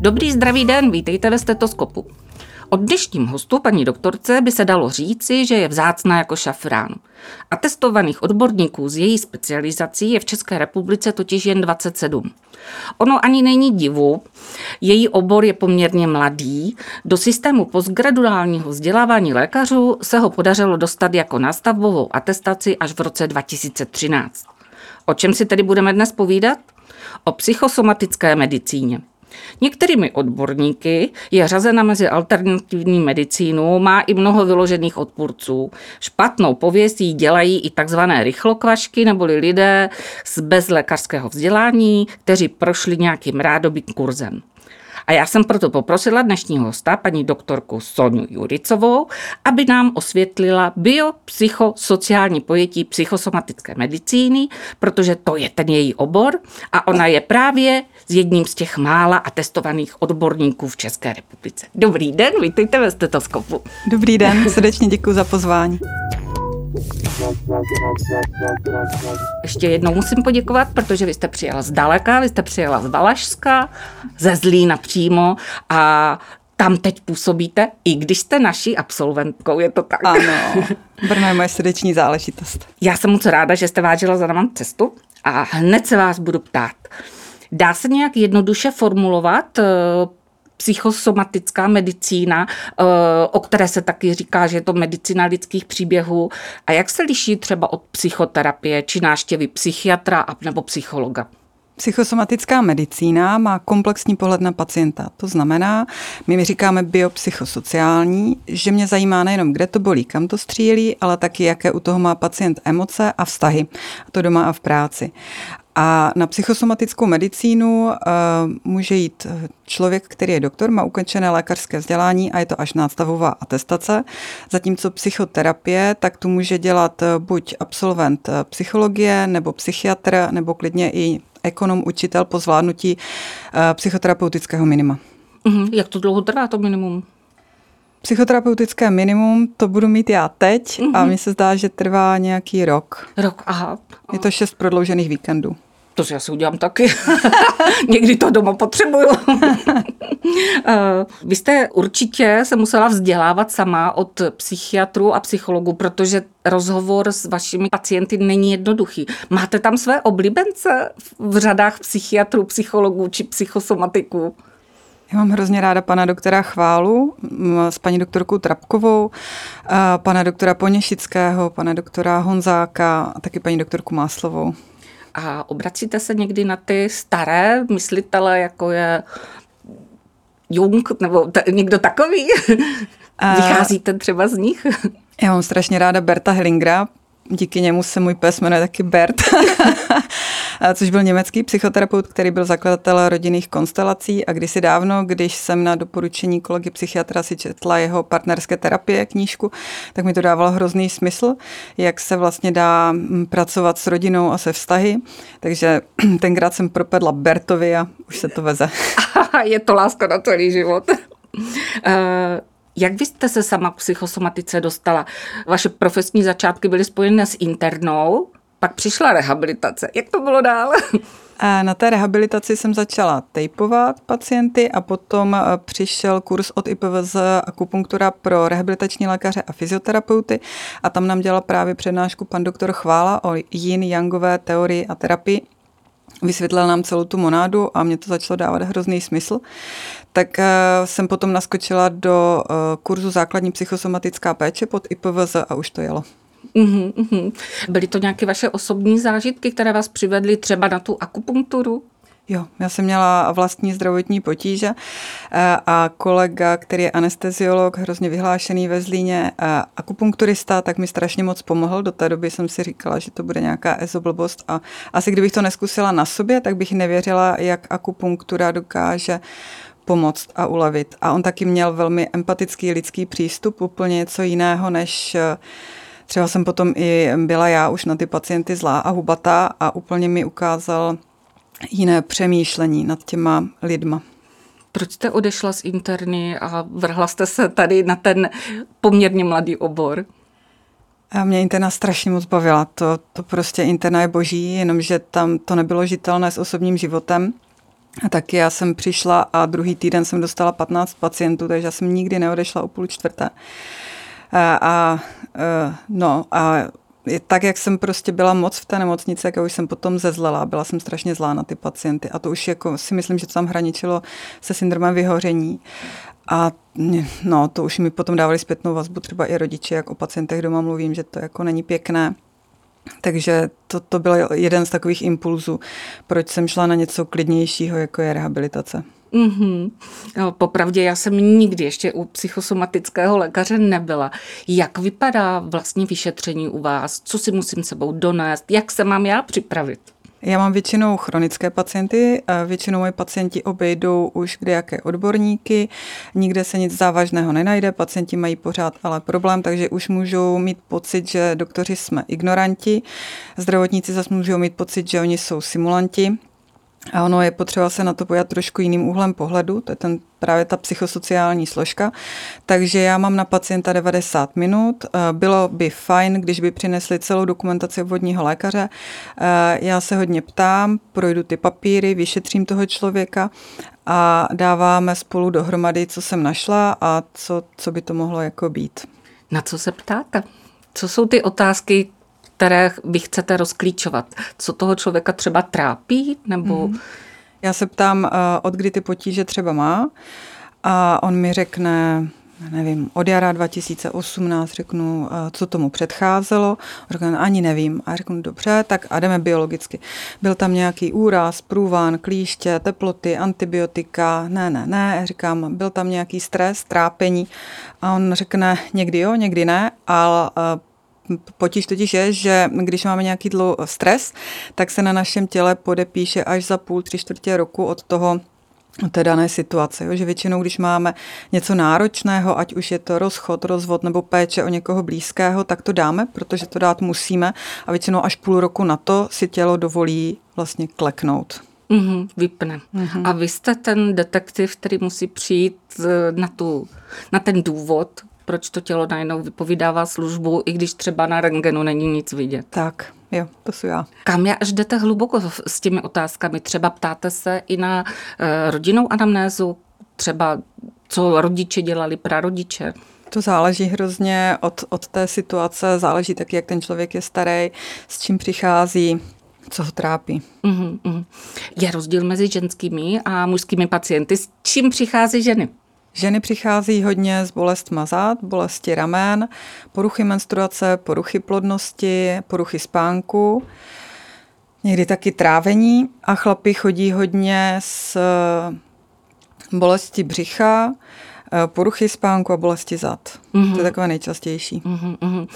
Dobrý zdravý den, vítejte ve stetoskopu. Od dnešním hostu, paní doktorce, by se dalo říci, že je vzácná jako šafrán. A testovaných odborníků z její specializací je v České republice totiž jen 27. Ono ani není divu, její obor je poměrně mladý. Do systému postgraduálního vzdělávání lékařů se ho podařilo dostat jako nastavbovou atestaci až v roce 2013. O čem si tedy budeme dnes povídat? O psychosomatické medicíně. Některými odborníky je řazena mezi alternativní medicínu, má i mnoho vyložených odpůrců. Špatnou pověst jí dělají i takzvané rychlokvašky neboli lidé bez lékařského vzdělání, kteří prošli nějakým rádoby kurzem. A já jsem proto poprosila dnešního hosta, paní doktorku Soniu Juricovou, aby nám osvětlila biopsychosociální pojetí psychosomatické medicíny, protože to je ten její obor a ona je právě s jedním z těch mála a testovaných odborníků v České republice. Dobrý den, vítejte ve stetoskopu. Dobrý den, srdečně děkuji za pozvání. Ještě jednou musím poděkovat, protože vy jste přijela z daleka, vy jste přijela z Valašska, ze Zlína přímo a tam teď působíte, i když jste naší absolventkou, je to tak? Ano, Brno je moje srdeční záležitost. Já jsem moc ráda, že jste vážila za nám cestu a hned se vás budu ptát. Dá se nějak jednoduše formulovat, eh, psychosomatická medicína, eh, o které se taky říká, že je to medicina lidských příběhů. A jak se liší třeba od psychoterapie či náštěvy psychiatra nebo psychologa? Psychosomatická medicína má komplexní pohled na pacienta. To znamená, my mi říkáme biopsychosociální, že mě zajímá nejenom, kde to bolí, kam to střílí, ale taky, jaké u toho má pacient emoce a vztahy. A to doma a v práci. A na psychosomatickou medicínu uh, může jít člověk, který je doktor, má ukončené lékařské vzdělání a je to až nástavová atestace. Zatímco psychoterapie, tak tu může dělat eh, buď absolvent eh, psychologie, nebo psychiatr, nebo klidně i ekonom, učitel po zvládnutí uh, psychoterapeutického minima. Uh-huh. Jak to dlouho trvá to minimum? Psychoterapeutické minimum to budu mít já teď uh-huh. a mně se zdá, že trvá nějaký rok. Rok, aha. Je to šest prodloužených víkendů. To si asi udělám taky. Někdy to doma potřebuju. Eh, vy jste určitě se musela vzdělávat sama od psychiatrů a psychologů, protože rozhovor s vašimi pacienty není jednoduchý. Máte tam své oblíbence v řadách psychiatrů, psychologů či psychosomatiků? Já mám hrozně ráda pana doktora Chválu s paní doktorkou Trapkovou, pana doktora Poněšického, pana doktora Honzáka a taky paní doktorku Máslovou. A obracíte se někdy na ty staré myslitele, jako je Jung nebo t- někdo takový? Vycházíte třeba z nich? Já mám strašně ráda Berta Hellingera, díky němu se můj pes jmenuje taky Bert, což byl německý psychoterapeut, který byl zakladatel rodinných konstelací a kdysi dávno, když jsem na doporučení kolegy psychiatra si četla jeho partnerské terapie knížku, tak mi to dávalo hrozný smysl, jak se vlastně dá mm, pracovat s rodinou a se vztahy. Takže tenkrát jsem propadla Bertovi a už se to veze. Je to láska na celý život. Uh, jak vy jste se sama k psychosomatice dostala? Vaše profesní začátky byly spojené s internou, pak přišla rehabilitace. Jak to bylo dál? A na té rehabilitaci jsem začala tejpovat pacienty a potom eh, přišel kurz od IPVZ akupunktura pro rehabilitační lékaře a fyzioterapeuty a tam nám dělal právě přednášku pan doktor Chvála o yin-yangové teorii a terapii vysvětlil nám celou tu monádu a mě to začalo dávat hrozný smysl. Tak uh, jsem potom naskočila do uh, kurzu základní psychosomatická péče pod IPVZ a už to jelo. Uhum, uhum. Byly to nějaké vaše osobní zážitky, které vás přivedly třeba na tu akupunkturu? Jo, já jsem měla vlastní zdravotní potíže eh, a kolega, který je anesteziolog, hrozně vyhlášený ve Zlíně, akupunkturista, tak mi strašně moc pomohl. Do té doby jsem si říkala, že to bude nějaká ezoblbost a asi kdybych to neskusila na sobě, tak bych nevěřila, jak akupunktura dokáže pomoct a ulevit. A on taky měl velmi empatický lidský přístup, úplně něco jiného, než eh, třeba jsem potom i byla já už na ty pacienty zlá a hubatá a úplně mi ukázal jiné přemýšlení nad těma lidma. Proč jste odešla z interny a vrhla jste se tady na ten poměrně mladý obor? A mě interna strašně moc bavila. To, to prostě interna je boží, jenomže tam to nebylo žitelné s osobním životem. A taky já jsem přišla a druhý týden jsem dostala 15 pacientů, takže já jsem nikdy neodešla o půl čtvrté. A, a no a tak, jak jsem prostě byla moc v té nemocnici, jak už jsem potom zezlela, byla jsem strašně zlá na ty pacienty a to už jako si myslím, že to tam hraničilo se syndromem vyhoření. A no, to už mi potom dávali zpětnou vazbu třeba i rodiče, jak o pacientech doma mluvím, že to jako není pěkné. Takže to, to byl jeden z takových impulzů, proč jsem šla na něco klidnějšího, jako je rehabilitace. Mm-hmm. No, popravdě já jsem nikdy ještě u psychosomatického lékaře nebyla. Jak vypadá vlastní vyšetření u vás? Co si musím sebou donést? Jak se mám já připravit? Já mám většinou chronické pacienty, většinou moje pacienti obejdou už kde jaké odborníky, nikde se nic závažného nenajde, pacienti mají pořád ale problém, takže už můžou mít pocit, že doktoři jsme ignoranti, zdravotníci zase můžou mít pocit, že oni jsou simulanti, a ono je potřeba se na to pojat trošku jiným úhlem pohledu, to je ten, právě ta psychosociální složka. Takže já mám na pacienta 90 minut. Eh, bylo by fajn, když by přinesli celou dokumentaci obvodního lékaře. Eh, já se hodně ptám, projdu ty papíry, vyšetřím toho člověka a dáváme spolu dohromady, co jsem našla a co, co by to mohlo jako být. Na co se ptáte? Co jsou ty otázky, které vy chcete rozklíčovat. Co toho člověka třeba trápí? Nebo... Mm. Já se ptám, eh, od kdy ty potíže třeba má a on mi řekne, nevím, od jara 2018 řeknu, eh, co tomu předcházelo. Řeknu, ani nevím. A řeknu, dobře, tak a jdeme biologicky. Byl tam nějaký úraz, průvan, klíště, teploty, antibiotika. Ne, ne, ne. Říkám, byl tam nějaký stres, trápení. A on řekne, někdy jo, někdy ne, ale eh, Potíž totiž je, že když máme nějaký dlou stres, tak se na našem těle podepíše až za půl, tři čtvrtě roku od toho, té dané situace. Jo? Že většinou, když máme něco náročného, ať už je to rozchod, rozvod nebo péče o někoho blízkého, tak to dáme, protože to dát musíme a většinou až půl roku na to si tělo dovolí vlastně kleknout. Mm-hmm, vypne. Mm-hmm. A vy jste ten detektiv, který musí přijít eh, na, tu, na ten důvod, proč to tělo najednou vypovídává službu, i když třeba na rengenu není nic vidět. Tak, jo, to jsou já. Kam já až jdete hluboko s těmi otázkami? Třeba ptáte se i na e, rodinnou anamnézu, třeba co rodiče dělali, prarodiče? To záleží hrozně od, od té situace, záleží taky, jak ten člověk je starý, s čím přichází, co ho trápí. Uh-huh, uh-huh. Je rozdíl mezi ženskými a mužskými pacienty. S čím přichází ženy? Ženy přichází hodně s bolest mazat, bolesti ramen, poruchy menstruace, poruchy plodnosti, poruchy spánku, někdy taky trávení a chlapy chodí hodně s eh, bolesti břicha, eh, poruchy spánku a bolesti zad. Mm-hmm. To je mhm. takové nejčastější. Mm-hmm.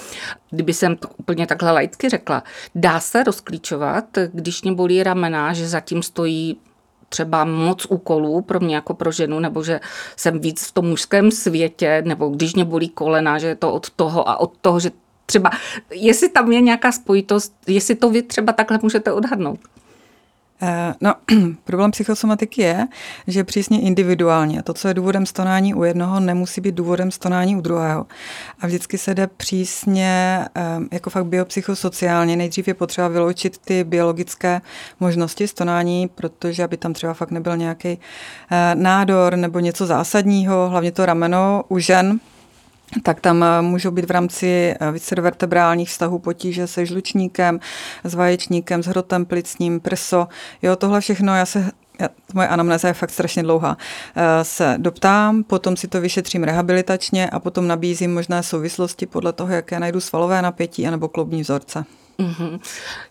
Kdyby jsem to úplně takhle lajtky řekla, dá se rozklíčovat, když mě bolí ramena, že zatím stojí třeba moc úkolů pro mě jako pro ženu, nebo že jsem víc v tom mužském světě, nebo když mě bolí kolena, že je to od toho a od toho, že třeba, jestli tam je nějaká spojitost, jestli to vy třeba takhle můžete odhadnout. Eh, no, problém psychosomatiky je, že přísně individuálně. To, co je důvodem stonání u jednoho, nemusí být důvodem stonání u druhého. A vždycky se jde přísně, eh, jako fakt biopsychosociálně. Nejdřív je potřeba vyloučit ty biologické možnosti stonání, protože aby tam třeba fakt nebyl nějaký eh, nádor nebo něco zásadního, hlavně to rameno u žen, tak tam eh, můžou být v rámci eh, viscerovertebrálních vztahů potíže se žlučníkem, s vaječníkem, s hrotem plicním, prso. Jo, tohle všechno, já se moje anamnéza je fakt strašně dlouhá, eh, se doptám, potom si to vyšetřím rehabilitačně a potom nabízím možné souvislosti podle toho, jaké najdu svalové napětí anebo kloubní vzorce. Mm-hmm.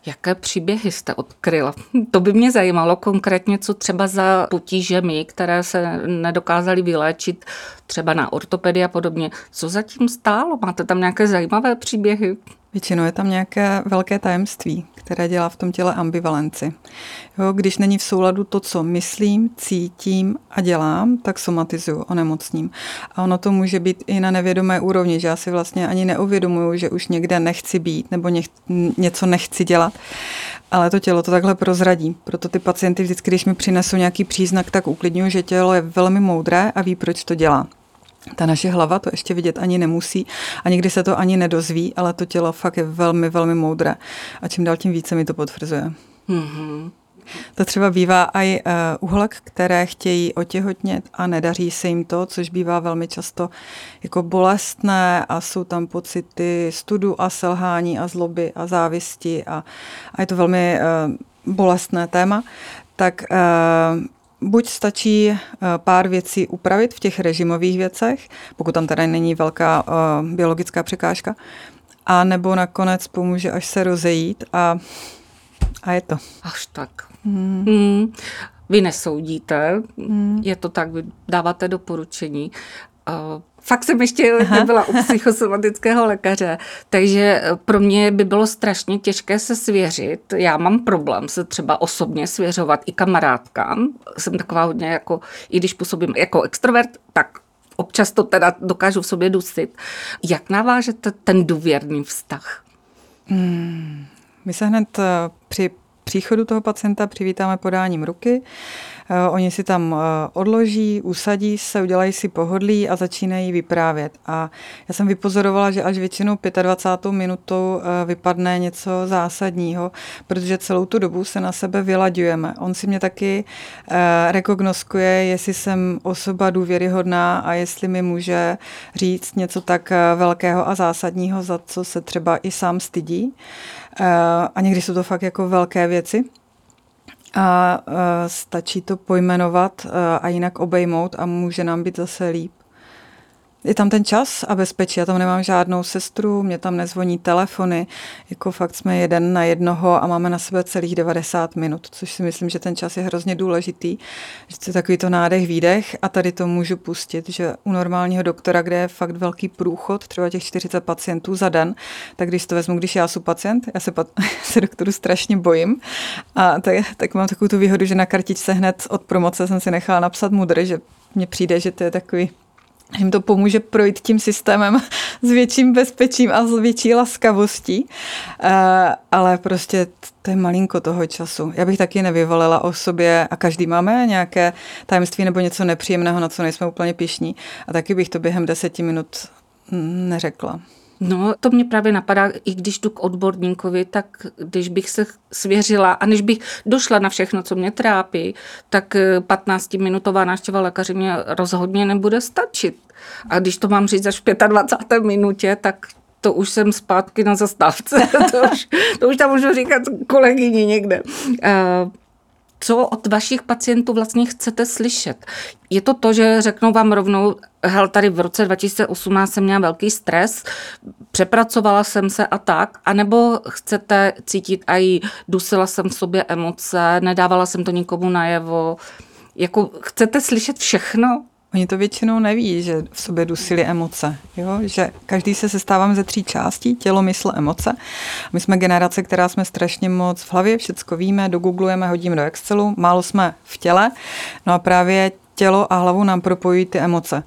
Jaké příběhy jste odkryla? To by mě zajímalo konkrétně, co třeba za potížemi, které se nedokázaly vyléčit, třeba na ortopedii a podobně. Co zatím stálo? Máte tam nějaké zajímavé příběhy? Většinou je tam nějaké velké tajemství, které dělá v tom těle ambivalenci. Jo, když není v souladu to, co myslím, cítím a dělám, tak somatizuju, onemocním. A ono to může být i na nevědomé úrovni, že já si vlastně ani neuvědomuju, že už někde nechci být nebo něch, něco nechci dělat. Ale to tělo to takhle prozradí. Proto ty pacienty vždycky, když mi přinesou nějaký příznak, tak uklidňuji, že tělo je velmi moudré a ví, proč to dělá. Ta naše hlava to ještě vidět ani nemusí a někdy se to ani nedozví, ale to tělo fakt je velmi, velmi moudré a čím dál tím více mi to potvrzuje. Mm-hmm. To třeba bývá i uh, uhlek, které chtějí otěhotnět a nedaří se jim to, což bývá velmi často jako bolestné a jsou tam pocity studu a selhání a zloby a závisti a, a je to velmi uh, bolestné téma. Tak uh, buď stačí uh, pár věcí upravit v těch režimových věcech, pokud tam teda není velká uh, biologická překážka, a nebo nakonec pomůže až se rozejít a, a je to. Až tak. Hmm. Hmm. Vy nesoudíte, hmm. je to tak, vy dáváte doporučení. Uh, fakt jsem ještě Aha. nebyla u psychosomatického lékaře, takže pro mě by bylo strašně těžké se svěřit. Já mám problém se třeba osobně svěřovat i kamarádkám. Jsem taková hodně jako, i když působím jako extrovert, tak občas to teda dokážu v sobě dusit. Jak navážete ten důvěrný vztah? Hmm. My se hned eh, při příchodu toho pacienta přivítáme podáním ruky. Eh, oni si tam eh, odloží, usadí se, udělají si pohodlí a začínají vyprávět. A já jsem vypozorovala, že až většinou 25. minutou eh, vypadne něco zásadního, protože celou tu dobu se na sebe vylaďujeme. On si mě taky rekognoskuje, jestli jsem osoba důvěryhodná a jestli mi může říct něco tak velkého a zásadního, za co se třeba i sám stydí. A někdy jsou to fakt jako velké věci a stačí to pojmenovat a jinak obejmout a může nám být zase líp je tam ten čas a bezpečí. Já tam nemám žádnou sestru, mě tam nezvoní telefony, jako fakt jsme jeden na jednoho a máme na sebe celých 90 minut, což si myslím, že ten čas je hrozně důležitý, že to je takový to nádech, výdech a tady to můžu pustit, že u normálního doktora, kde je fakt velký průchod, třeba těch 40 pacientů za den, tak když to vezmu, když já jsem pacient, já se, pat, se doktoru strašně bojím a tak, tak mám takovou tu výhodu, že na kartičce hned od promoce jsem si nechala napsat mudr, že mně přijde, že to je takový jim to pomůže projít tím systémem s větším bezpečím a s větší laskavostí. Uh, ale prostě to je malinko toho času. Já bych taky nevyvolila o sobě, a každý máme nějaké tajemství nebo něco nepříjemného, na co nejsme úplně pišní. A taky bych to během deseti minut neřekla. No, to mě právě napadá, i když jdu k odborníkovi, tak když bych se svěřila a než bych došla na všechno, co mě trápí, tak 15-minutová eh, návštěva lékaře mě rozhodně nebude stačit. A když to mám říct až v 25. minutě, tak to už jsem zpátky na zastávce. to, už, to už tam můžu říkat kolegyni někde. Uh, co od vašich pacientů vlastně chcete slyšet. Je to to, že řeknou vám rovnou, hel, tady v roce 2018 jsem měla velký stres, přepracovala jsem se a tak, anebo chcete cítit a dusila jsem v sobě emoce, nedávala jsem to nikomu najevo, jako chcete slyšet všechno? Oni to většinou neví, že v sobě dusili emoce, jo? že každý se sestávám ze tří částí, tělo, mysl, emoce. My jsme generace, která jsme strašně moc v hlavě, všecko víme, dogooglujeme, hodíme do Excelu, málo jsme v těle, no a právě tělo a hlavu nám propojují ty emoce.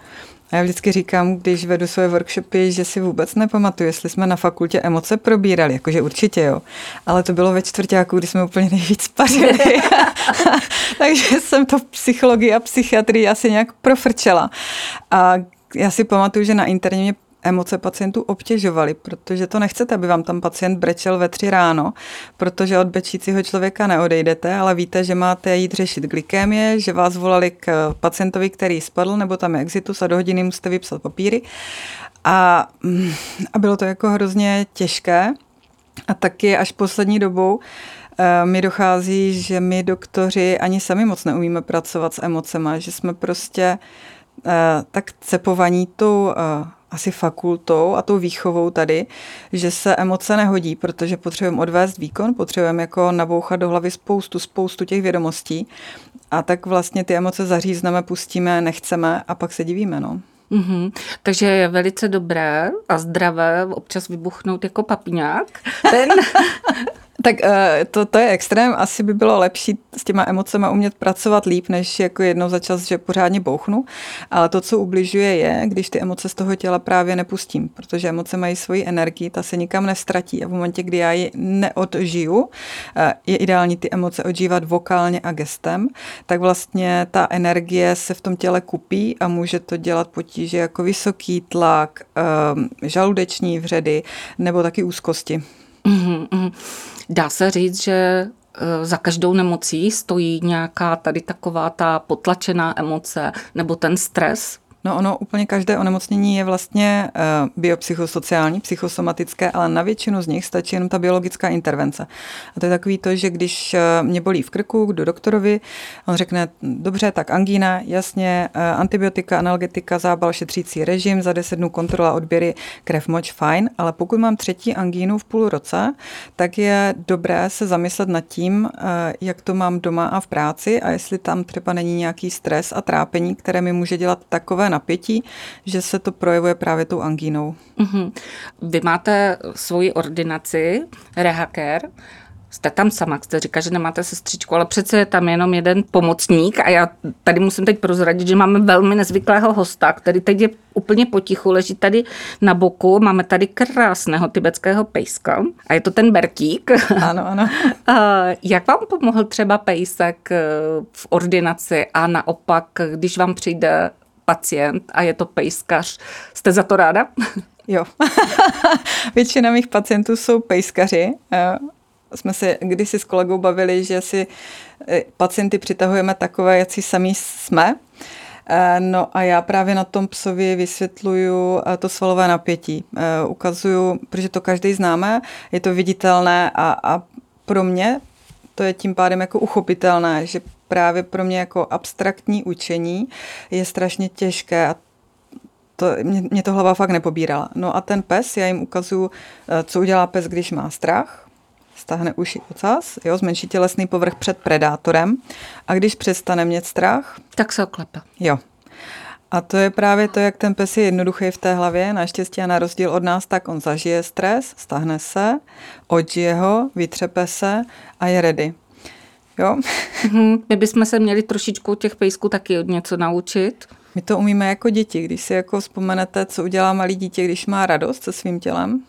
A já vždycky říkám, když vedu svoje workshopy, že si vůbec nepamatuju, jestli jsme na fakultě emoce probírali, jakože určitě jo. Ale to bylo ve čtvrtáku, kdy jsme úplně nejvíc pařili. Takže jsem to psychologii a psychiatrii asi nějak profrčela. A já si pamatuju, že na interně mě emoce pacientů obtěžovaly, protože to nechcete, aby vám tam pacient brečel ve tři ráno, protože od bečícího člověka neodejdete, ale víte, že máte jít řešit glykémie, že vás volali k pacientovi, který spadl, nebo tam je exitus a do hodiny musíte vypsat papíry. A, mm, a bylo to jako hrozně těžké. A taky až poslední dobou eh, mi dochází, že my doktoři ani sami moc neumíme pracovat s emocema, že jsme prostě eh, tak cepovaní tou eh, asi fakultou a tou výchovou tady, že se emoce nehodí, protože potřebujeme odvést výkon, potřebujeme jako nabouchat do hlavy spoustu, spoustu těch vědomostí a tak vlastně ty emoce zařízneme, pustíme, nechceme a pak se divíme, no. Mm-hmm. Takže je velice dobré a zdravé občas vybuchnout jako papňák. Ten, Tak eh, to, to je extrém. Asi by bylo lepší s těma emocemi umět pracovat líp, než jako jednou za čas, že pořádně bouchnu. Ale to, co ubližuje, je, když ty emoce z toho těla právě nepustím, protože emoce mají svoji energii, ta se nikam nestratí. A v momentě, kdy já ji neodžiju, eh, je ideální ty emoce odžívat vokálně a gestem, tak vlastně ta energie se v tom těle kupí a může to dělat potíže jako vysoký tlak, eh, žaludeční vředy nebo taky úzkosti. Mm-hmm. Dá se říct, že eh, za každou nemocí stojí nějaká tady taková ta potlačená emoce nebo ten stres? No ono úplně každé onemocnění je vlastně uh, biopsychosociální, psychosomatické, ale na většinu z nich stačí jenom ta biologická intervence. A to je takový to, že když uh, mě bolí v krku, do doktorovi, on řekne, dobře, tak angína, jasně, uh, antibiotika, analgetika, zábal, šetřící režim, za 10 dnů kontrola odběry, krev, moč, fajn, ale pokud mám třetí angínu v půl roce, tak je dobré se zamyslet nad tím, uh, jak to mám doma a v práci a jestli tam třeba není nějaký stres a trápení, které mi může dělat takové napětí, že se to projevuje právě tou angínou. Mm-hmm. Vy máte svoji ordinaci, Rehaker, jste tam sama, jste říká, že nemáte sestřičku, ale přece je tam jenom jeden pomocník a já tady musím teď prozradit, že máme velmi nezvyklého hosta, který teď je úplně potichu, leží tady na boku, máme tady krásného tibetského pejska a je to ten Bertík. Ano, ano. Jak vám pomohl třeba pejsek v ordinaci a naopak, když vám přijde pacient a je to pejskař. Jste za to ráda? Jo. Většina mých pacientů jsou pejskaři. Eh, jsme se kdysi s kolegou bavili, že si eh, pacienty přitahujeme takové, jak si sami jsme. Eh, no a já právě na tom psovi vysvětluju to svalové napětí. Ukazuju, protože to každý známe, je to viditelné a, a pro mě to je tím pádem jako uchopitelné, že právě pro mě jako abstraktní učení je strašně těžké a to, mě, mě to hlava fakt nepobírala. No a ten pes, já jim ukazuju, eh, co udělá pes, když má strach, stáhne uši ocas, jo, zmenší tělesný povrch před predátorem a když přestane mít strach... Tak se oklepe. Jo. A to je právě to, jak ten pes je jednoduchý v té hlavě. Naštěstí a na rozdíl od nás, tak on zažije stres, stáhne se, odžije ho, vytřepe se a je ready. Jo? Mhm, my bychom se měli trošičku těch pejsků taky od něco naučit. My to umíme jako děti, když si jako vzpomenete, co udělá malý dítě, když má radost se svým tělem.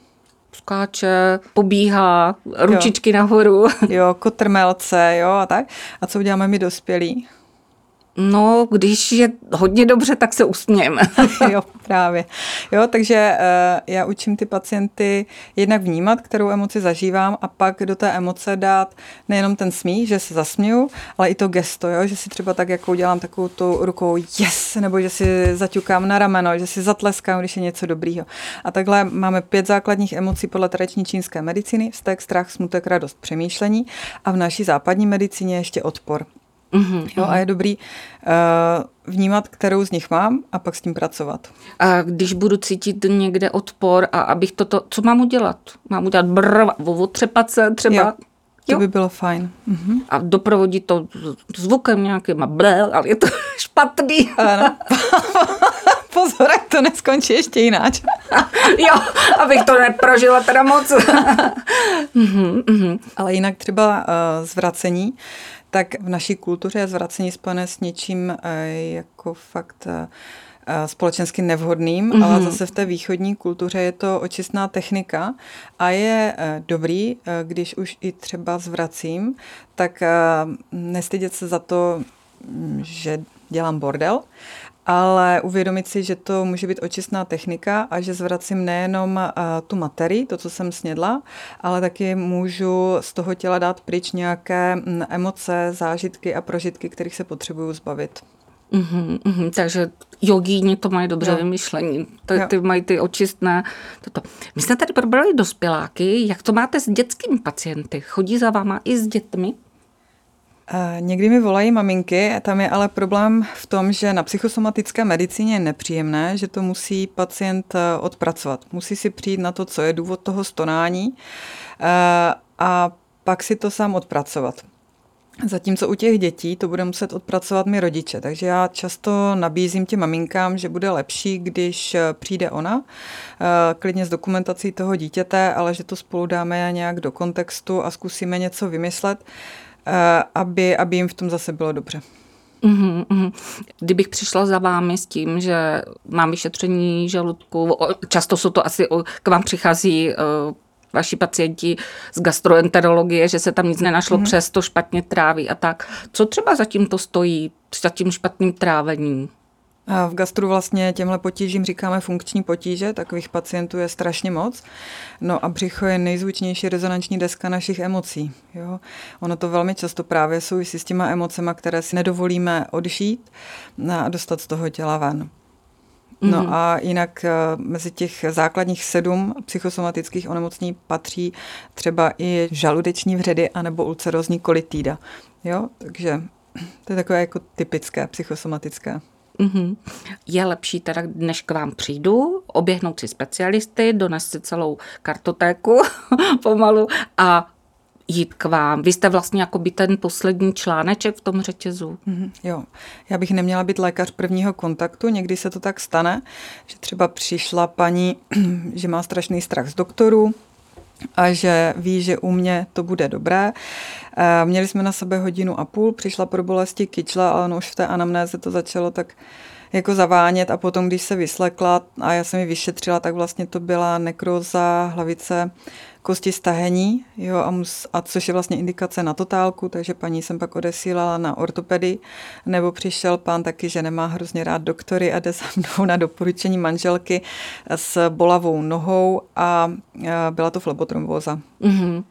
Skáče, pobíhá, ručičky jo. nahoru. Jo, kotrmelce, jo a tak. A co uděláme my dospělí? No, když je hodně dobře, tak se usmějeme. jo, právě. Jo, takže uh, já učím ty pacienty jednak vnímat, kterou emoci zažívám a pak do té emoce dát nejenom ten smích, že se zasměju, ale i to gesto, jo, že si třeba tak, jako udělám takovou tu rukou yes, nebo že si zaťukám na rameno, že si zatleskám, když je něco dobrýho. A takhle máme pět základních emocí podle tradiční čínské medicíny, vztek, strach, smutek, radost, přemýšlení a v naší západní medicíně ještě odpor. Mm-hmm. Jo, a je dobrý uh, vnímat, kterou z nich mám a pak s tím pracovat. A když budu cítit někde odpor a abych toto, co mám udělat? Mám udělat brr, otřepat se třeba? Jo. To jo. by bylo fajn. Mm-hmm. A doprovodit to zvukem nějakým a blel, ale je to špatný. Ano. Pozor, jak to neskončí ještě jináč. jo, abych to neprožila teda moc. mm-hmm, mm-hmm. Ale jinak třeba uh, zvracení. Uh, tak v naší kultuře je zvracení spojené s něčím eh, jako fakt eh, eh, společensky nevhodným, mm-hmm. ale zase v té východní kultuře je to očistná technika a je dobrý, když už i třeba zvracím, tak nestydět se za to, mm, že dělám bordel, ale uvědomit si, že to může být očistná technika a že zvracím nejenom uh, tu materii, to, co jsem snědla, ale taky můžu z toho těla dát pryč nějaké mm, emoce, zážitky a prožitky, kterých se potřebuju zbavit. Mm-hmm, mm-hmm, takže jogíni to mají dobře jo. vymyšlení. Ty, ty mají ty očistné. Toto. My jsme tady probrali dospěláky. Jak to máte s dětskými pacienty? Chodí za váma i s dětmi? Někdy mi volají maminky, tam je ale problém v tom, že na psychosomatické medicíně je nepříjemné, že to musí pacient eh, odpracovat. Musí si přijít na to, co je důvod toho stonání eh, a pak si to sám odpracovat. Zatímco u těch dětí to bude muset odpracovat mi rodiče. Takže já často nabízím těm maminkám, že bude lepší, když eh, přijde ona, klidně s dokumentací toho dítěte, ale že to spolu dáme nějak do kontextu a zkusíme něco vymyslet, aby, aby jim v tom zase bylo dobře. Uhum, uhum. Kdybych přišla za vámi s tím, že mám vyšetření žaludku, často jsou to asi, k vám přichází vaši pacienti z gastroenterologie, že se tam nic nenašlo, mm-hmm. přesto špatně tráví a tak. Co třeba zatím to stojí, za tím špatným trávením? V gastru vlastně těmhle potížím říkáme funkční potíže, takových pacientů je strašně moc. No a břicho je nejzvučnější rezonanční deska našich emocí. Jo? Ono to velmi často právě souvisí s těma emocema, které si nedovolíme odžít a dostat z toho těla ven. No mm-hmm. a jinak eh, mezi těch základních sedm psychosomatických onemocnění patří třeba i žaludeční vředy anebo ulcerózní kolitída. Jo, takže to je takové jako typické psychosomatické. Mm-hmm. Je lepší teda, než k vám přijdu, oběhnout si specialisty, donést si celou kartotéku pomalu a jít k vám. Vy jste vlastně jako by ten poslední článeček v tom řetězu. Mm-hmm, jo, já bych neměla být lékař prvního kontaktu, někdy se to tak stane, že třeba přišla paní, že má strašný strach z doktorů, a že ví, že u mě to bude dobré. Eh, měli jsme na sebe hodinu a půl, přišla pro bolesti kyčla, ale no už v té anamnéze to začalo tak jako zavánět a potom, když se vyslekla a já jsem ji vyšetřila, tak vlastně to byla nekroza hlavice kosti stahení, jo, a, mus, a což je vlastně indikace na totálku, takže paní jsem pak odesílala na ortopedy, nebo přišel pán taky, že nemá hrozně rád doktory a jde za mnou na doporučení manželky s bolavou nohou a byla to flebotrombóza. Mm-hmm.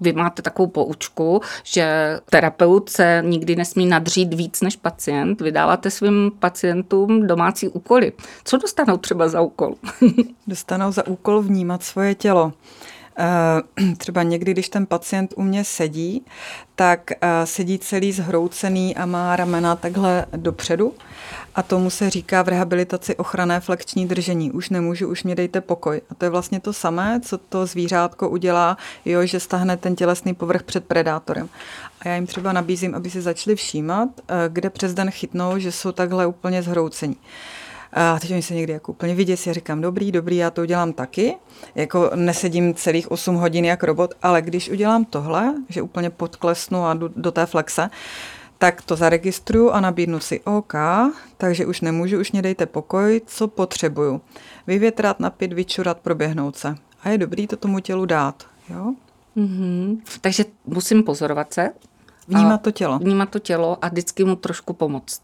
Vy máte takovou poučku, že terapeut se nikdy nesmí nadřít víc než pacient. Vydáváte svým pacientům domácí úkoly. Co dostanou třeba za úkol? dostanou za úkol vnímat svoje tělo. Eh, třeba někdy, když ten pacient u mě sedí, tak eh, sedí celý zhroucený a má ramena takhle dopředu a tomu se říká v rehabilitaci ochranné flexční držení. Už nemůžu, už mě dejte pokoj. A to je vlastně to samé, co to zvířátko udělá, jo, že stahne ten tělesný povrch před predátorem. A já jim třeba nabízím, aby si začali všímat, eh, kde přes den chytnou, že jsou takhle úplně zhroucení. A teď oni se někdy jako úplně vidět, já říkám, dobrý, dobrý, já to udělám taky. Jako nesedím celých 8 hodin jak robot, ale když udělám tohle, že úplně podklesnu a jdu do té flexe, tak to zaregistruju a nabídnu si OK, takže už nemůžu, už mě dejte pokoj, co potřebuju. Vyvětrat, napít, vyčurat, proběhnout se. A je dobrý to tomu tělu dát. Jo? Mm-hmm. Takže musím pozorovat se. Vnímat to tělo. Vnímat to tělo a vždycky mu trošku pomoct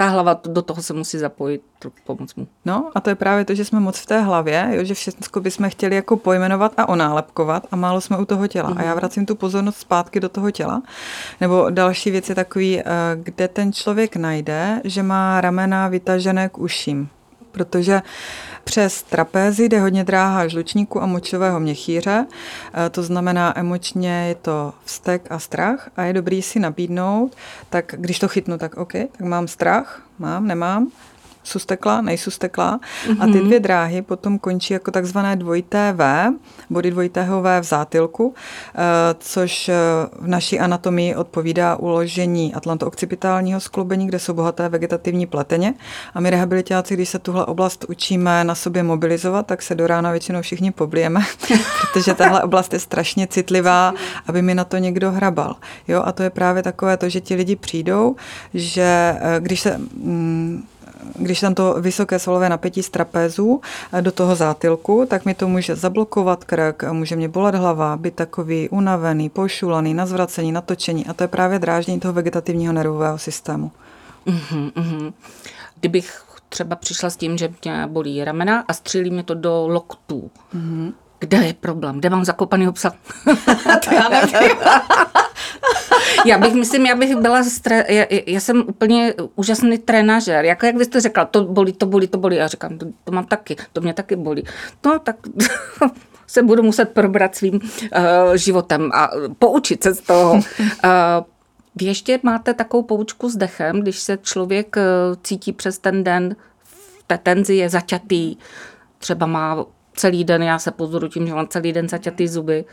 ta hlava do toho se musí zapojit, pomoct mu. No a to je právě to, že jsme moc v té hlavě, jo, že všechno bychom chtěli jako pojmenovat a onálepkovat a málo jsme u toho těla. Mm-hmm. A já mhm. vracím tu pozornost zpátky do toho těla. Nebo další věc je takový, eh, kde ten člověk najde, že má ramena vytažené k uším. Protože přes trapézy jde hodně dráha žlučníku a močového měchýře, e, to znamená emočně je to vztek a strach a je dobrý si nabídnout, tak když to chytnu, tak OK, tak mám strach, mám, nemám, sustekla, nejsustekla. Mm-hmm. A ty mhm. dvě dráhy potom končí jako takzvané dvojité V, body dvojitého V v zátilku, eh, což eh, v naší anatomii odpovídá uložení atlantookcipitálního skloubení, kde jsou bohaté vegetativní pleteně. A my rehabilitáci, když se tuhle oblast učíme na sobě mobilizovat, tak se do rána většinou všichni poblijeme, protože tahle oblast je strašně citlivá, aby mi na to někdo hrabal. Jo, a to je právě takové to, že ti lidi přijdou, že eh, když se mm, když tam to vysoké svalové napětí z trapézu eh, do toho zátilku, tak mi to může zablokovat krk, může mě bolet hlava, být takový unavený, pošulaný, na zvracení, natočení a to je právě dráždění toho vegetativního nervového systému. Mm-hmm, mm-hmm. Kdybych třeba přišla s tím, že mě bolí ramena a střílí mě to do loktů, mm-hmm. kde je problém? Kde mám zakopaný obsah? to já nevím. já bych, myslím, já bych byla, stre... já, já, jsem úplně úžasný trenažer. Jako jak vy jste řekla, to bolí, to bolí, to bolí. Já říkám, to, to mám taky, to mě taky bolí. No tak se budu muset probrat svým uh, životem a poučit se z toho. Uh, vy ještě máte takovou poučku s dechem, když se člověk uh, cítí přes ten den v té tenzi, je zaťatý, třeba má celý den, já se pozoru tím, že mám celý den zaťatý zuby.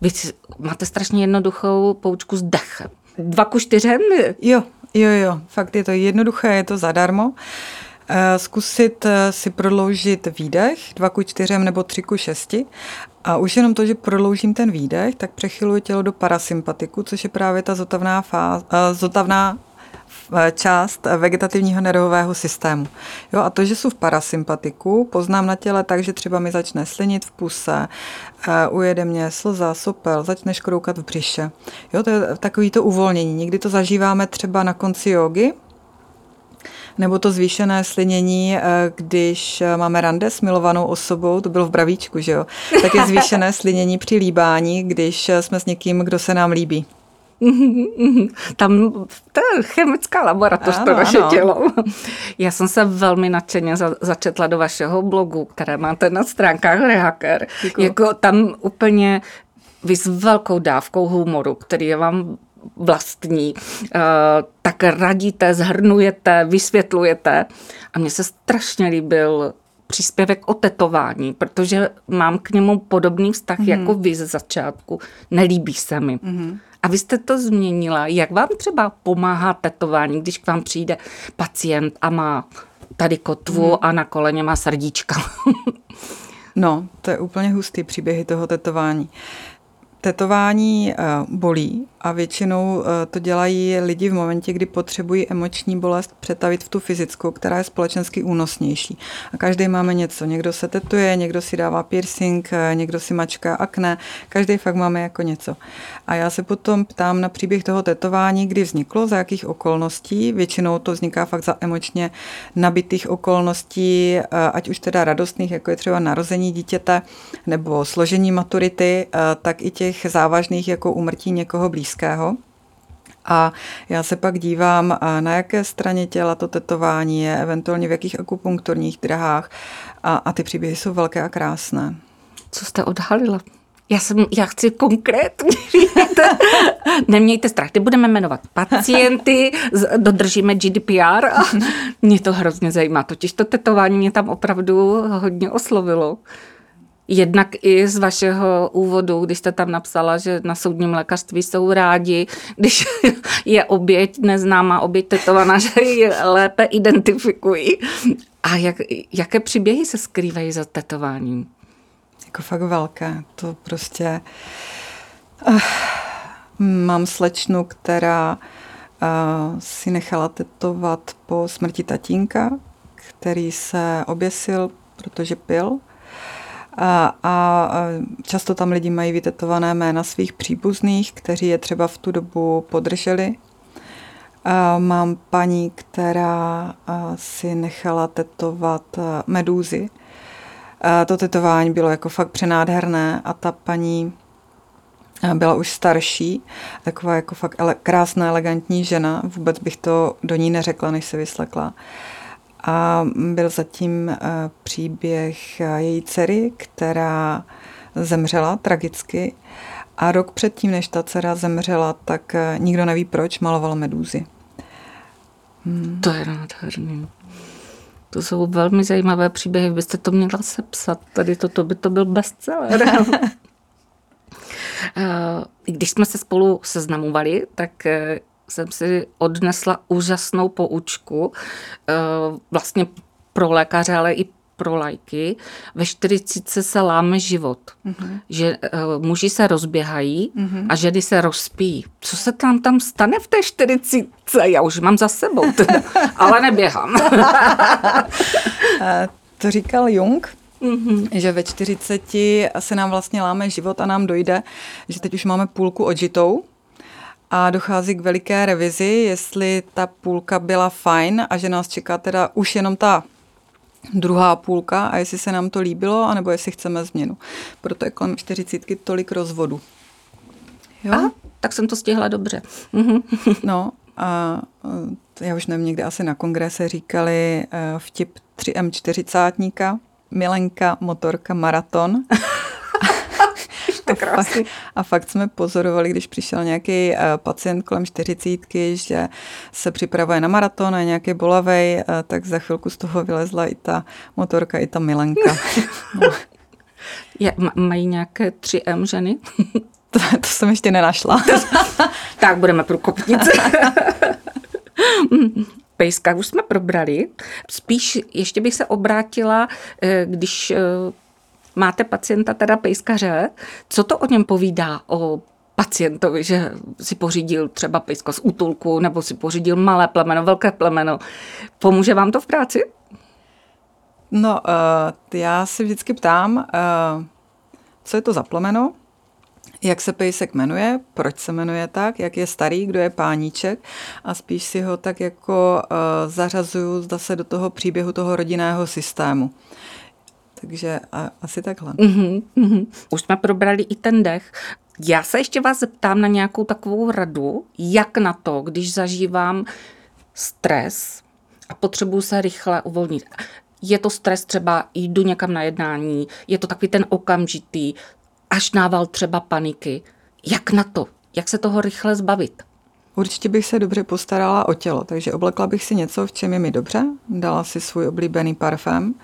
Vy máte strašně jednoduchou poučku s dechem. Dva ku čtyřem? Jo, jo, jo, fakt je to jednoduché, je to zadarmo. Eh, zkusit eh, si prodloužit výdech 2 ku 4 nebo 3 ku 6 a už jenom to, že prodloužím ten výdech, tak přechyluji tělo do parasympatiku, což je právě ta zotavná, fáz, zotavná část vegetativního nervového systému. Jo, a to, že jsou v parasympatiku, poznám na těle tak, že třeba mi začne slinit v puse, ujede mě slza, sopel, začne škroukat v břiše. Jo, to je takový to uvolnění. Někdy to zažíváme třeba na konci jogy, nebo to zvýšené slinění, když máme rande s milovanou osobou, to bylo v Bravíčku, že jo, tak je zvýšené slinění při líbání, když jsme s někým, kdo se nám líbí. Tam to je chemická laboratoř, ano, to naše ano. tělo. Já jsem se velmi nadšeně za, začetla do vašeho blogu, které máte na stránkách Rehacker. Jako tam úplně vy s velkou dávkou humoru, který je vám vlastní, eh, tak radíte, zhrnujete, vysvětlujete. A mně se strašně líbil příspěvek o tetování, protože mám k němu podobný vztah mm. jako vy ze začátku. Nelíbí se mi. Mm. A vy jste to změnila. Jak vám třeba pomáhá tetování, když k vám přijde pacient a má tady kotvu mm. a na koleně má srdíčka? no, to je úplně hustý příběhy toho tetování. Tetování eh, bolí a většinou eh, to dělají lidi v momentě, kdy potřebují emoční bolest přetavit v tu fyzickou, která je společensky únosnější. A každý máme něco. Někdo se tetuje, někdo si dává piercing, eh, někdo si mačká akné, každý fakt máme jako něco. A já se potom ptám na příběh toho tetování, kdy vzniklo, za jakých okolností. Většinou to vzniká fakt za emočně nabitých okolností, ať už teda radostných, jako je třeba narození dítěte nebo složení maturity, tak i těch těch závažných jako umrtí někoho blízkého. A já se pak dívám, na jaké straně těla to tetování je, eventuálně v jakých akupunkturních drahách. A, a ty příběhy jsou velké a krásné. Co jste odhalila? Já, jsem, já chci konkrétně. Nemějte strach, ty budeme jmenovat pacienty, dodržíme GDPR a mě to hrozně zajímá. Totiž to tetování mě tam opravdu hodně oslovilo. Jednak i z vašeho úvodu, když jste tam napsala, že na soudním lékařství jsou rádi, když je oběť, neznámá oběť tetovaná, že ji lépe identifikují. A jak, jaké příběhy se skrývají za tetováním? Jako fakt velké. To prostě... Uh, mám slečnu, která uh, si nechala tetovat po smrti tatínka, který se oběsil, protože pil a, a často tam lidi mají vytetované jména svých příbuzných, kteří je třeba v tu dobu podrželi. A mám paní, která si nechala tetovat medúzy. A to tetování bylo jako fakt přenádherné a ta paní byla už starší, taková jako fakt ele- krásná, elegantní žena. Vůbec bych to do ní neřekla, než se vyslekla. A byl zatím eh, příběh eh, její dcery, která zemřela tragicky. A rok předtím, než ta dcera zemřela, tak eh, nikdo neví proč, maloval medúzy. Hmm. To je nádherný. To jsou velmi zajímavé příběhy. Byste to měla sepsat. Tady toto by to byl bestseller. Když jsme se spolu seznamovali, tak jsem si odnesla úžasnou poučku, eh, vlastně pro lékaře, ale i pro lajky. Ve 40 se láme život. Mm-hmm. Že uh, muži se rozběhají mm-hmm. a ženy se rozpíjí. Co se tam tam stane v té 40? Já už mám za sebou, teda, ale neběhám. to říkal Jung, Mm-hmm. že ve 40 se nám vlastně láme život a nám dojde, že teď už máme půlku odžitou a dochází k veliké revizi, jestli ta půlka byla fajn a že nás čeká teda už jenom ta druhá půlka a jestli se nám to líbilo, anebo jestli chceme změnu. Proto je kolem 40 tolik rozvodu. Jo? A, tak jsem to stihla dobře. Mhm. no a já už nevím, někde asi na kongrese říkali uh, vtip 3M40, milenka, motorka, maraton. to krásný. A fakt jsme pozorovali, když přišel nějaký uh, pacient kolem čtyřicítky, že se připravuje na maraton a nějaký bolavej, uh, tak za chvilku z toho vylezla i ta motorka, i ta milenka. no. Je, mají nějaké 3M ženy? To, to jsem ještě nenašla. tak budeme průkopnice. Pejska už jsme probrali. Spíš ještě bych se obrátila, eh, když eh, máte pacienta, teda pejskaře, co to o něm povídá, o pacientovi, že si pořídil třeba pejsko z útulku, nebo si pořídil malé plemeno, velké plemeno. Pomůže vám to v práci? No, uh, já si vždycky ptám, uh, co je to za plemeno, jak se pejsek jmenuje, proč se jmenuje tak, jak je starý, kdo je páníček a spíš si ho tak jako uh, zařazuju zase do toho příběhu toho rodinného systému. Takže a, asi takhle. Mm-hmm, mm-hmm. Už jsme probrali i ten dech. Já se ještě vás zeptám na nějakou takovou radu, jak na to, když zažívám stres a potřebuju se rychle uvolnit. Je to stres třeba, jdu někam na jednání, je to takový ten okamžitý, až nával třeba paniky. Jak na to? Jak se toho rychle zbavit? Určitě bych se dobře postarala o tělo, takže oblekla bych si něco, v čem je mi dobře, dala si svůj oblíbený parfém,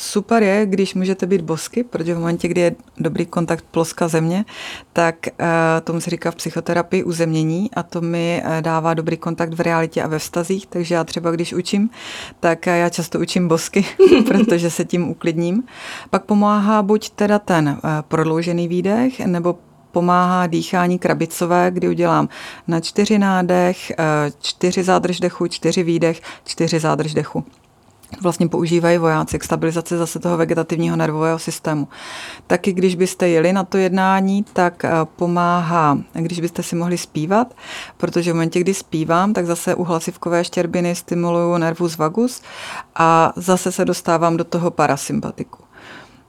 Super je, když můžete být bosky, protože v momentě, kdy je dobrý kontakt ploska země, tak uh, tomu se říká v psychoterapii uzemnění a to mi uh, dává dobrý kontakt v realitě a ve vztazích, takže já třeba když učím, tak uh, já často učím bosky, protože se tím uklidním. Pak pomáhá buď teda ten prodloužený výdech, nebo pomáhá dýchání krabicové, kdy udělám na čtyři nádech, čtyři zádrž dechu, čtyři výdech, čtyři zádrž dechu vlastně používají vojáci k stabilizaci zase toho vegetativního nervového systému. Taky když byste jeli na to jednání, tak eh, pomáhá, když byste si mohli zpívat, protože v momentě, kdy zpívám, tak zase u hlasivkové štěrbiny stimuluju nervus vagus a zase se dostávám do toho parasympatiku.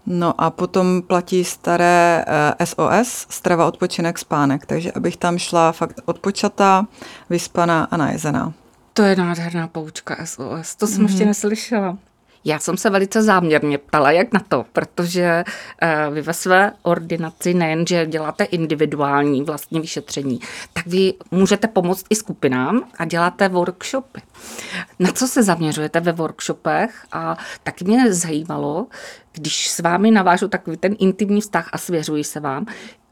No a potom platí staré SOS, eh, strava, odpočinek, spánek, takže abych tam šla fakt odpočatá, vyspaná a najezená. To je nádherná poučka SOS, to jsem mm-hmm. ještě neslyšela. Já jsem se velice záměrně ptala, jak na to, protože uh, vy ve své ordinaci nejen, že děláte individuální vlastní vyšetření, tak vy můžete pomoct i skupinám a děláte workshopy. Na co se zaměřujete ve workshopech? A taky mě zajímalo, když s vámi navážu takový ten intimní vztah a svěřuji se vám,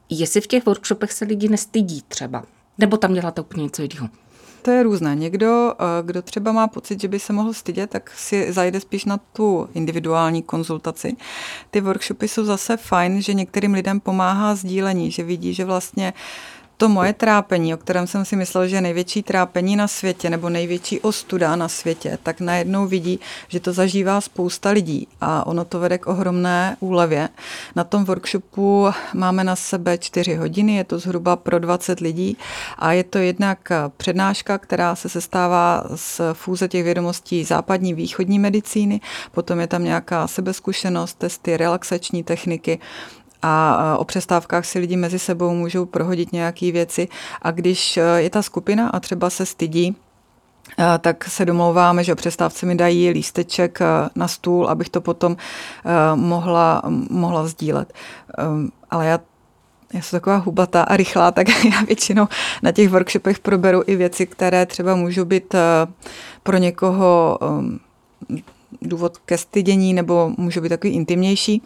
jestli v těch workshopech se lidi nestydí třeba, nebo tam děláte úplně něco jiného to je různé. Někdo, eh, kdo třeba má pocit, že by se mohl stydět, tak si zajde spíš na tu individuální konzultaci. Ty workshopy jsou zase fajn, že některým lidem pomáhá sdílení, že vidí, že vlastně to moje trápení, o kterém jsem si myslel, že je největší trápení na světě nebo největší ostuda na světě, tak najednou vidí, že to zažívá spousta lidí a ono to vede k ohromné úlevě. Na tom workshopu máme na sebe čtyři hodiny, je to zhruba pro 20 lidí a je to jednak přednáška, která se sestává z fůze těch vědomostí západní, východní medicíny, potom je tam nějaká sebezkušenost, testy, relaxační techniky, a o přestávkách si lidi mezi sebou můžou prohodit nějaké věci a když e, je ta skupina a třeba se stydí, e, tak se domlouváme, že o přestávce mi dají lísteček e, na stůl, abych to potom mohla, mohla sdílet. Ale já já jsem taková hubatá a rychlá, tak já většinou na těch workshopech proberu i věci, které třeba můžou být pro někoho důvod ke stydění nebo můžou být takový intimnější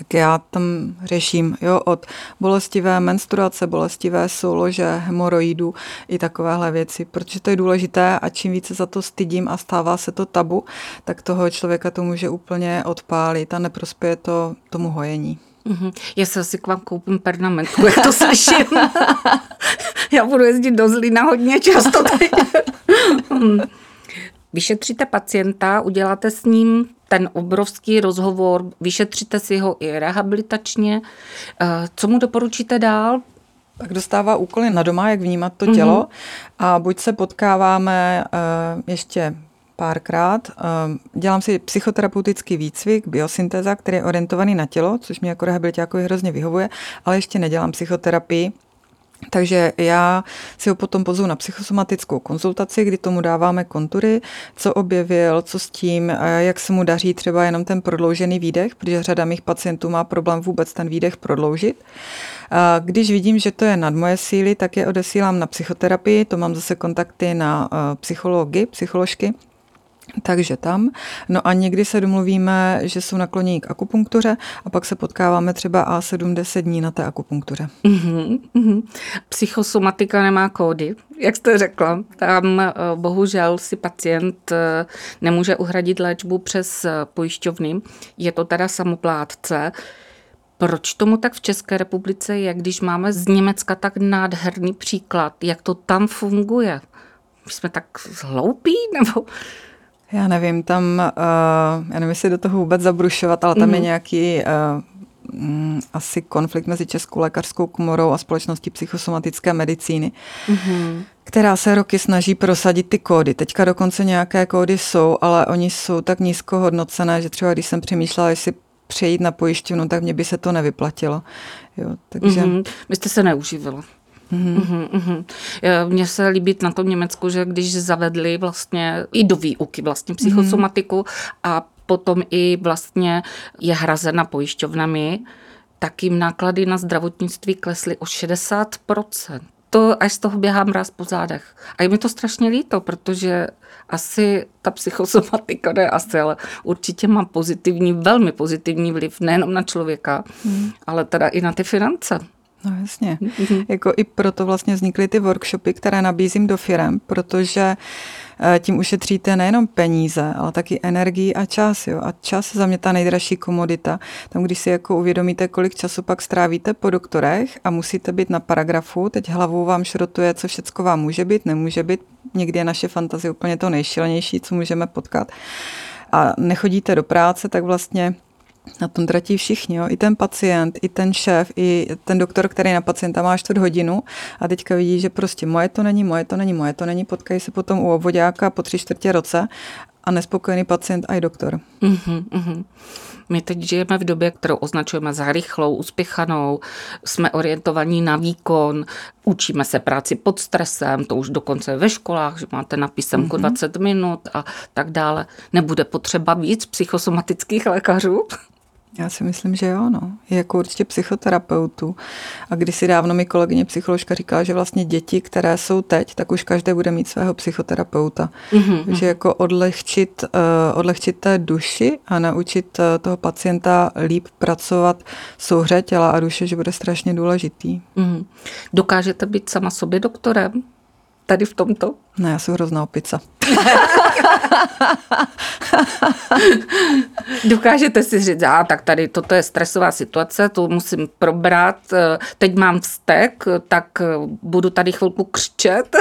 tak já tam řeším jo, od bolestivé menstruace, bolestivé soulože, hemoroidů i takovéhle věci, protože to je důležité a čím více za to stydím a stává se to tabu, tak toho člověka to může úplně odpálit a neprospěje to tomu hojení. Mm-hmm. Já se asi k vám koupím pernamentku, jak to slyším. Já budu jezdit do Zlína hodně často. Vyšetříte pacienta, uděláte s ním ten obrovský rozhovor, vyšetříte si ho i rehabilitačně. Eh, co mu doporučíte dál? Tak dostává úkoly na doma, jak vnímat to tělo mm-hmm. a buď se potkáváme uh, ještě párkrát. Uh, dělám si psychoterapeutický výcvik, biosyntéza, který je orientovaný na tělo, což mě jako rehabilitákovi hrozně vyhovuje, ale ještě nedělám psychoterapii, takže já si ho potom pozvu na psychosomatickou konzultaci, kdy tomu dáváme kontury, co objevil, co s tím, jak se mu daří třeba jenom ten prodloužený výdech, protože řada mých pacientů má problém vůbec ten výdech prodloužit. Když vidím, že to je nad moje síly, tak je odesílám na psychoterapii, to mám zase kontakty na psychology, psycholožky, takže tam. No a někdy se domluvíme, že jsou naklonění k akupunktuře a pak se potkáváme třeba A7 dní na té akupunktuře. Mm-hmm, mm-hmm. Psychosomatika nemá kódy, jak jste řekla. Tam eh, bohužel si pacient eh, nemůže uhradit léčbu přes eh, pojišťovny. Je to teda samoplátce. Proč tomu tak v České republice je, když máme z Německa tak nádherný příklad, jak to tam funguje? My jsme tak hloupí, nebo... Já nevím, tam, uh, já nevím, jestli do toho vůbec zabrušovat, ale tam mm. je mhm. nějaký uh, asi konflikt mezi Českou lékařskou komorou a společností psychosomatické medicíny, mm-hmm. která se roky snaží prosadit ty kódy. Teďka dokonce nějaké kódy jsou, ale oni jsou tak nízko hodnocené, že třeba když jsem přemýšlela, jestli přejít na pojišťovnu, tak mě by se to nevyplatilo. Jo, takže... Mm-hmm. Vy jste se neuživila. Mm-hmm. Mm-hmm. Mně se líbí na tom Německu, že když zavedli vlastně i do výuky vlastně psychosomatiku mm-hmm. a potom i vlastně je hrazena pojišťovnami, tak jim náklady na zdravotnictví klesly o 60%. To až z toho běhám mráz po zádech. A je mi to strašně líto, protože asi ta psychosomatika, ne asi, ale určitě má pozitivní, velmi pozitivní vliv nejenom na člověka, hmm. ale teda i na ty finance. No jasně. Mm-hmm. Jako i proto vlastně vznikly ty workshopy, které nabízím do firem, protože eh, tím ušetříte nejenom peníze, ale taky energii a čas. Jo? A čas je za mě ta nejdražší komodita. Tam, když si jako uvědomíte, kolik času pak strávíte po doktorech a musíte být na paragrafu, teď hlavou vám šrotuje, co všecko vám může být, nemůže být. Někdy je naše fantazie úplně to nejšilnější, co můžeme potkat. A nechodíte do práce, tak vlastně na tom tratí všichni, jo? i ten pacient, i ten šéf, i ten doktor, který na pacienta má čtvrt hodinu a teďka vidí, že prostě moje to není, moje to není, moje to není, potkají se potom u obvodáka po tři čtvrtě roce a nespokojený pacient a i doktor. Uh-huh, uh-huh. My teď žijeme v době, kterou označujeme za rychlou, uspěchanou, jsme orientovaní na výkon, učíme se práci pod stresem, to už dokonce ve školách, že máte na písemku mm-hmm. 20 minut a tak dále. Nebude potřeba víc psychosomatických lékařů? Já si myslím, že jo, no. Je jako určitě psychoterapeutů. A když si dávno mi kolegyně psycholožka říkala, že vlastně děti, které jsou teď, tak už každé bude mít svého psychoterapeuta. Mm-hmm. Že jako odlehčit, uh, odlehčit té duši a naučit uh, toho pacienta líp pracovat souhře těla a duše, že bude strašně důležitý. Mm-hmm. Dokážete být sama sobě doktorem? Tady v tomto? Ne, já jsem hrozná opica. Dokážete si říct, a tak tady toto je stresová situace, to musím probrat, teď mám vztek, tak budu tady chvilku křičet.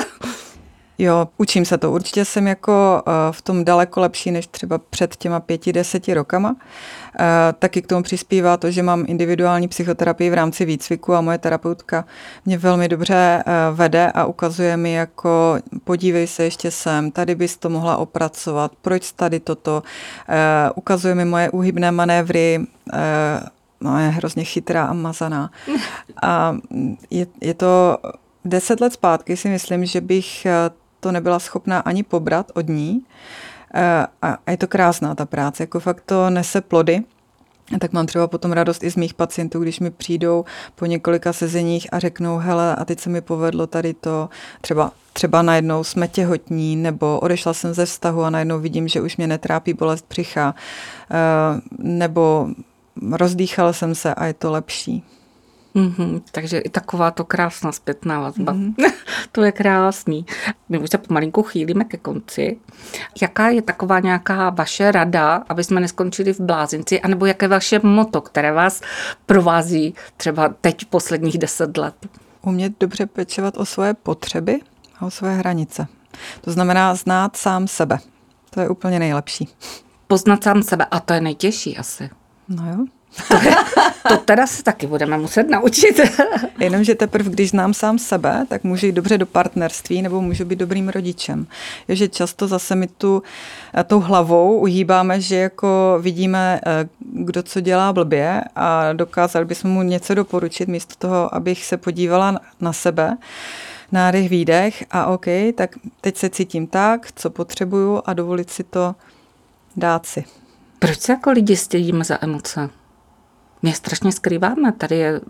Jo, učím se to. Určitě jsem jako eh, v tom daleko lepší než třeba před těma pěti, deseti rokama. Eh, taky k tomu přispívá to, že mám individuální psychoterapii v rámci výcviku a moje terapeutka mě velmi dobře eh, vede a ukazuje mi jako podívej se ještě sem, tady bys to mohla opracovat, proč tady toto. Ukazuje mi moje úhybné manévry, no je hrozně chytrá a mazaná. A je, je to deset let zpátky si myslím, že bych to nebyla schopná ani pobrat od ní. Eh, a je to krásná ta práce, jako fakt to nese plody. Tak mám třeba potom radost i z mých pacientů, když mi přijdou po několika sezeních a řeknou, hele, a teď se mi povedlo tady to, třeba, třeba najednou jsme těhotní, nebo odešla jsem ze vztahu a najednou vidím, že už mě netrápí bolest břicha, eh, nebo rozdýchal jsem se a je to lepší. Mm-hmm, takže i taková to krásná zpětná vazba. Mm-hmm. to je krásný. My už se pomalinku chýlíme ke konci. Jaká je taková nějaká vaše rada, aby jsme neskončili v blázinci, anebo jaké vaše moto, které vás provází třeba teď posledních deset let? Umět dobře pečovat o svoje potřeby a o své hranice. To znamená znát sám sebe. To je úplně nejlepší. Poznat sám sebe a to je nejtěžší asi. No jo. To, je, to teda se taky budeme muset naučit. Jenomže teprve, když znám sám sebe, tak můžu jít dobře do partnerství nebo můžu být dobrým rodičem. Je, že často zase mi tu eh, tou hlavou uhýbáme, že jako vidíme, eh, kdo co dělá blbě a dokázali bychom mu něco doporučit místo toho, abych se podívala na sebe nádech, výdech a OK, tak teď se cítím tak, co potřebuju a dovolit si to dát si. Proč se jako lidi stědíme za emoce? My je strašně skrýváme. Tady je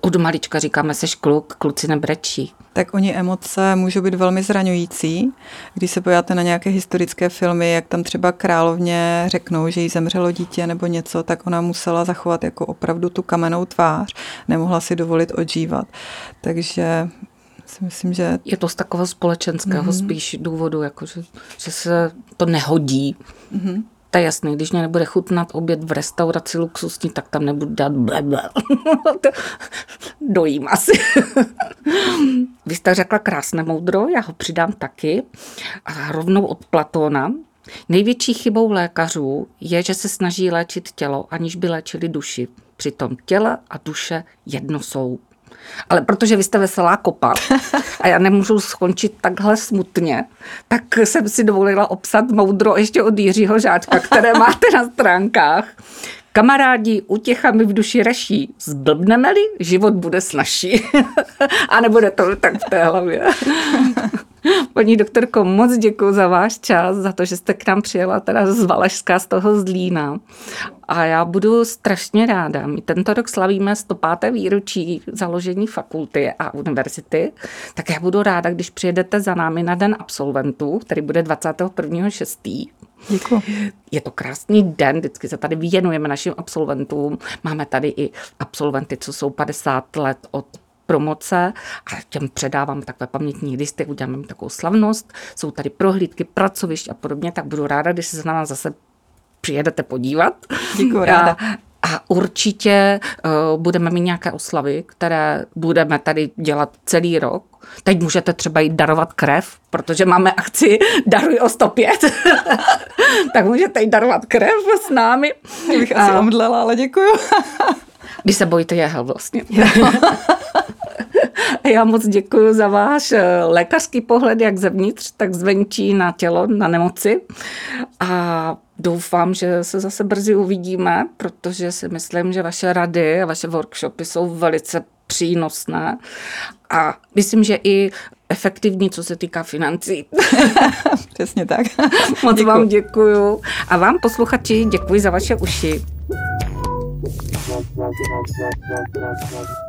od malička říkáme, seš kluk, kluci nebrečí. Tak oni emoce můžou být velmi zraňující. Když se pojáte na nějaké historické filmy, jak tam třeba královně řeknou, že jí zemřelo dítě nebo něco, tak ona musela zachovat jako opravdu tu kamennou tvář. Nemohla si dovolit odžívat. Takže si myslím, že... Je to z takového společenského mm-hmm. spíš důvodu, jako že, že se to nehodí. Mm-hmm. To je jasný, když mě nebude chutnat oběd v restauraci luxusní, tak tam nebudu dát bleble. Dojím asi. Vy jste řekla krásné moudro, já ho přidám taky. A rovnou od Platóna. Největší chybou lékařů je, že se snaží léčit tělo, aniž by léčili duši. Přitom těle a duše jedno jsou. Ale protože vy jste veselá kopa a já nemůžu skončit takhle smutně, tak jsem si dovolila obsat moudro ještě od Jiřího Žáčka, které máte na stránkách. Kamarádi, utěcha mi v duši reší. Zblbneme-li, život bude snažší. a nebude to tak v té hlavě. Paní doktorko, moc děkuji za váš čas, za to, že jste k nám přijela teda z Valašska, z toho Zlína. A já budu strašně ráda. My tento rok slavíme 105. výročí založení fakulty a univerzity, tak já budu ráda, když přijedete za námi na den absolventů, který bude 21.6. Děkuji. Je to krásný den, vždycky se tady věnujeme našim absolventům. Máme tady i absolventy, co jsou 50 let od promoce a těm předávám takové pamětní listy, uděláme takovou slavnost, jsou tady prohlídky, pracovišť a podobně, tak budu ráda, když se na nás zase přijedete podívat. Děkuji, ráda. A určitě uh, budeme mít nějaké oslavy, které budeme tady dělat celý rok. Teď můžete třeba jít darovat krev, protože máme akci Daruj o 105. tak můžete jít darovat krev s námi. Mě bych asi omdlela, ale děkuju. Když se bojíte jehel vlastně. Já moc děkuji za váš eh, lékařský pohled, jak zevnitř, tak zvenčí na tělo, na nemoci. A doufám, že se zase brzy uvidíme, protože si myslím, že vaše rady a vaše workshopy jsou velice přínosné a myslím, že i efektivní, co se týká financí. Přesně tak. Moc děkuju. vám děkuju. A vám, posluchači, děkuji za vaše uši. Thank you.